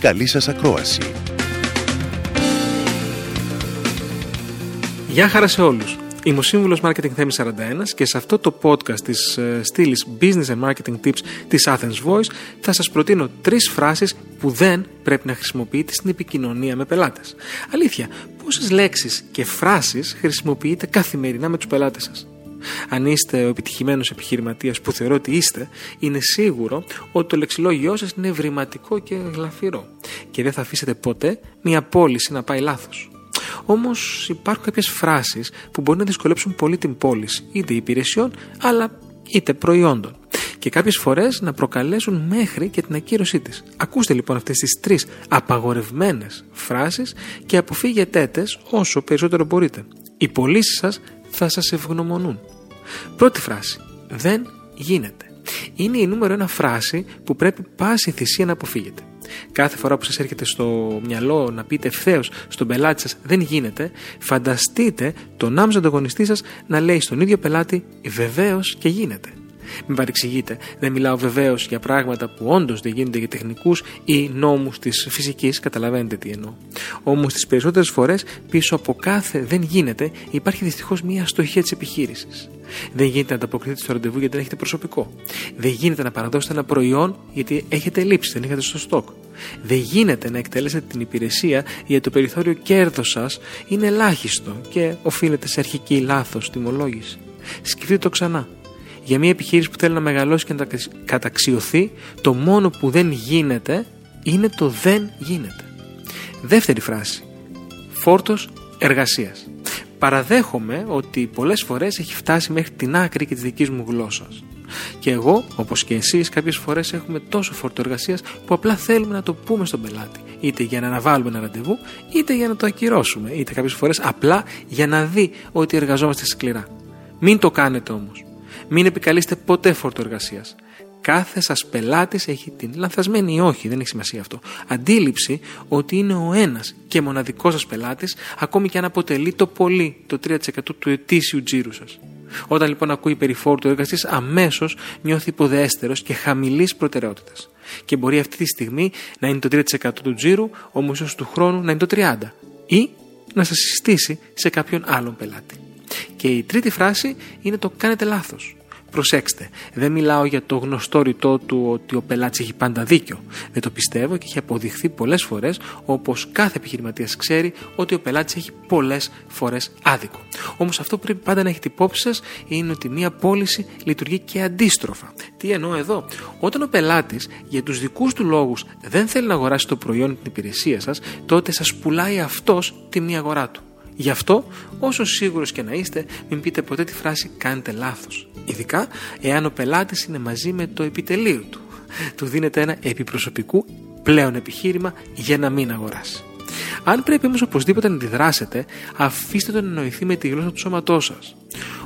Καλή σας ακρόαση. Γεια χαρά σε όλους. Είμαι ο σύμβουλος Marketing Θέμης 41 και σε αυτό το podcast της uh, στήλης Business and Marketing Tips της Athens Voice θα σας προτείνω τρεις φράσεις που δεν πρέπει να χρησιμοποιείτε στην επικοινωνία με πελάτες. Αλήθεια, πόσες λέξεις και φράσεις χρησιμοποιείτε καθημερινά με τους πελάτες σας; Αν είστε ο επιτυχημένος επιχειρηματίας που θεωρώ ότι είστε, είναι σίγουρο ότι το λεξιλόγιό σας είναι ευρηματικό και γλαφυρό και δεν θα αφήσετε ποτέ μια πώληση να πάει λάθος. Όμως υπάρχουν κάποιες φράσεις που μπορεί να δυσκολέψουν πολύ την πώληση είτε υπηρεσιών αλλά είτε προϊόντων και κάποιες φορές να προκαλέσουν μέχρι και την ακύρωσή της. Ακούστε λοιπόν αυτές τις τρεις απαγορευμένες φράσεις και αποφύγετε τε όσο περισσότερο μπορείτε. Οι πωλήσεις σας θα σας ευγνωμονούν. Πρώτη φράση. Δεν γίνεται. Είναι η νούμερο ένα φράση που πρέπει πάση θυσία να αποφύγετε. Κάθε φορά που σας έρχεται στο μυαλό να πείτε ευθέως στον πελάτη σας δεν γίνεται, φανταστείτε τον άμεσο ανταγωνιστή σας να λέει στον ίδιο πελάτη βεβαίως και γίνεται. Μην παρεξηγείτε, δεν μιλάω βεβαίως για πράγματα που όντως δεν γίνονται για τεχνικούς ή νόμους της φυσικής, καταλαβαίνετε τι εννοώ. Όμως τις περισσότερες φορές πίσω από κάθε δεν γίνεται υπάρχει δυστυχώς μια αστοχία της επιχείρησης. Δεν γίνεται να ανταποκριθείτε στο ραντεβού γιατί δεν έχετε προσωπικό. Δεν γίνεται να παραδώσετε ένα προϊόν γιατί έχετε λείψει, δεν έχετε στο στόκ. Δεν γίνεται να εκτελέσετε την υπηρεσία γιατί το περιθώριο κέρδος σας είναι ελάχιστο και οφείλεται σε αρχική λάθος τιμολόγηση. Σκεφτείτε το ξανά. Για μια επιχείρηση που θέλει να μεγαλώσει και να καταξιωθεί, το μόνο που δεν γίνεται είναι το δεν γίνεται. Δεύτερη φράση. Φόρτος εργασίας. Παραδέχομαι ότι πολλές φορές έχει φτάσει μέχρι την άκρη και της δικής μου γλώσσας. Και εγώ, όπως και εσείς, κάποιες φορές έχουμε τόσο φόρτο εργασίας που απλά θέλουμε να το πούμε στον πελάτη. Είτε για να αναβάλουμε ένα ραντεβού, είτε για να το ακυρώσουμε. Είτε κάποιες φορές απλά για να δει ότι εργαζόμαστε σκληρά. Μην το κάνετε όμως. Μην επικαλείστε ποτέ φόρτο εργασίας. Κάθε σας πελάτης έχει την λανθασμένη ή όχι, δεν έχει σημασία αυτό. Αντίληψη ότι είναι ο ένας και μοναδικός σας πελάτης, ακόμη και αν αποτελεί το πολύ το 3% του ετήσιου τζίρου σας. Όταν λοιπόν ακούει περί φόρτου εργασίας, αμέσως νιώθει υποδέστερος και χαμηλής προτεραιότητας. Και μπορεί αυτή τη στιγμή να είναι το 3% του τζίρου, όμως ίσω του χρόνου να είναι το 30%. Ή να σας συστήσει σε κάποιον άλλον πελάτη. Και η τρίτη φράση είναι το κάνετε λάθος. Προσέξτε, δεν μιλάω για το γνωστό ρητό του ότι ο πελάτης έχει πάντα δίκιο. Δεν το πιστεύω και έχει αποδειχθεί πολλές φορές, όπως κάθε επιχειρηματίας ξέρει, ότι ο πελάτης έχει πολλές φορές άδικο. Όμως αυτό που πρέπει πάντα να έχετε υπόψη σας είναι ότι μια πώληση λειτουργεί και αντίστροφα. Τι εννοώ εδώ, όταν ο πελάτης για τους δικούς του λόγους δεν θέλει να αγοράσει το προϊόν την υπηρεσία σας, τότε σας πουλάει αυτός τη μία αγορά του. Γι' αυτό, όσο σίγουρος και να είστε, μην πείτε ποτέ τη φράση «κάνετε λάθος». Ειδικά εάν ο πελάτης είναι μαζί με το επιτελείο του. Του δίνετε ένα επιπροσωπικού πλέον επιχείρημα για να μην αγοράσει. Αν πρέπει όμως οπωσδήποτε να αντιδράσετε, αφήστε τον να εννοηθεί με τη γλώσσα του σώματός σας.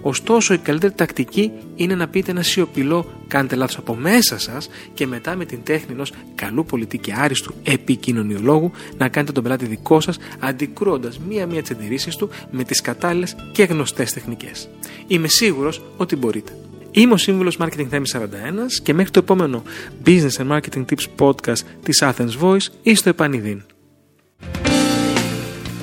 Ωστόσο, η καλύτερη τακτική είναι να πείτε ένα σιωπηλό κάντε λάθος από μέσα σας και μετά με την τέχνη ενός καλού πολιτή και άριστου επικοινωνιολόγου να κάνετε τον πελάτη δικό σας, αντικρούοντας μία-μία τις αντιρρήσεις του με τις κατάλληλες και γνωστές τεχνικές. Είμαι σίγουρος ότι μπορείτε. Είμαι ο σύμβουλος Marketing Theme 41 και μέχρι το επόμενο Business and Marketing Tips podcast της Athens Voice είστε επανειδήν.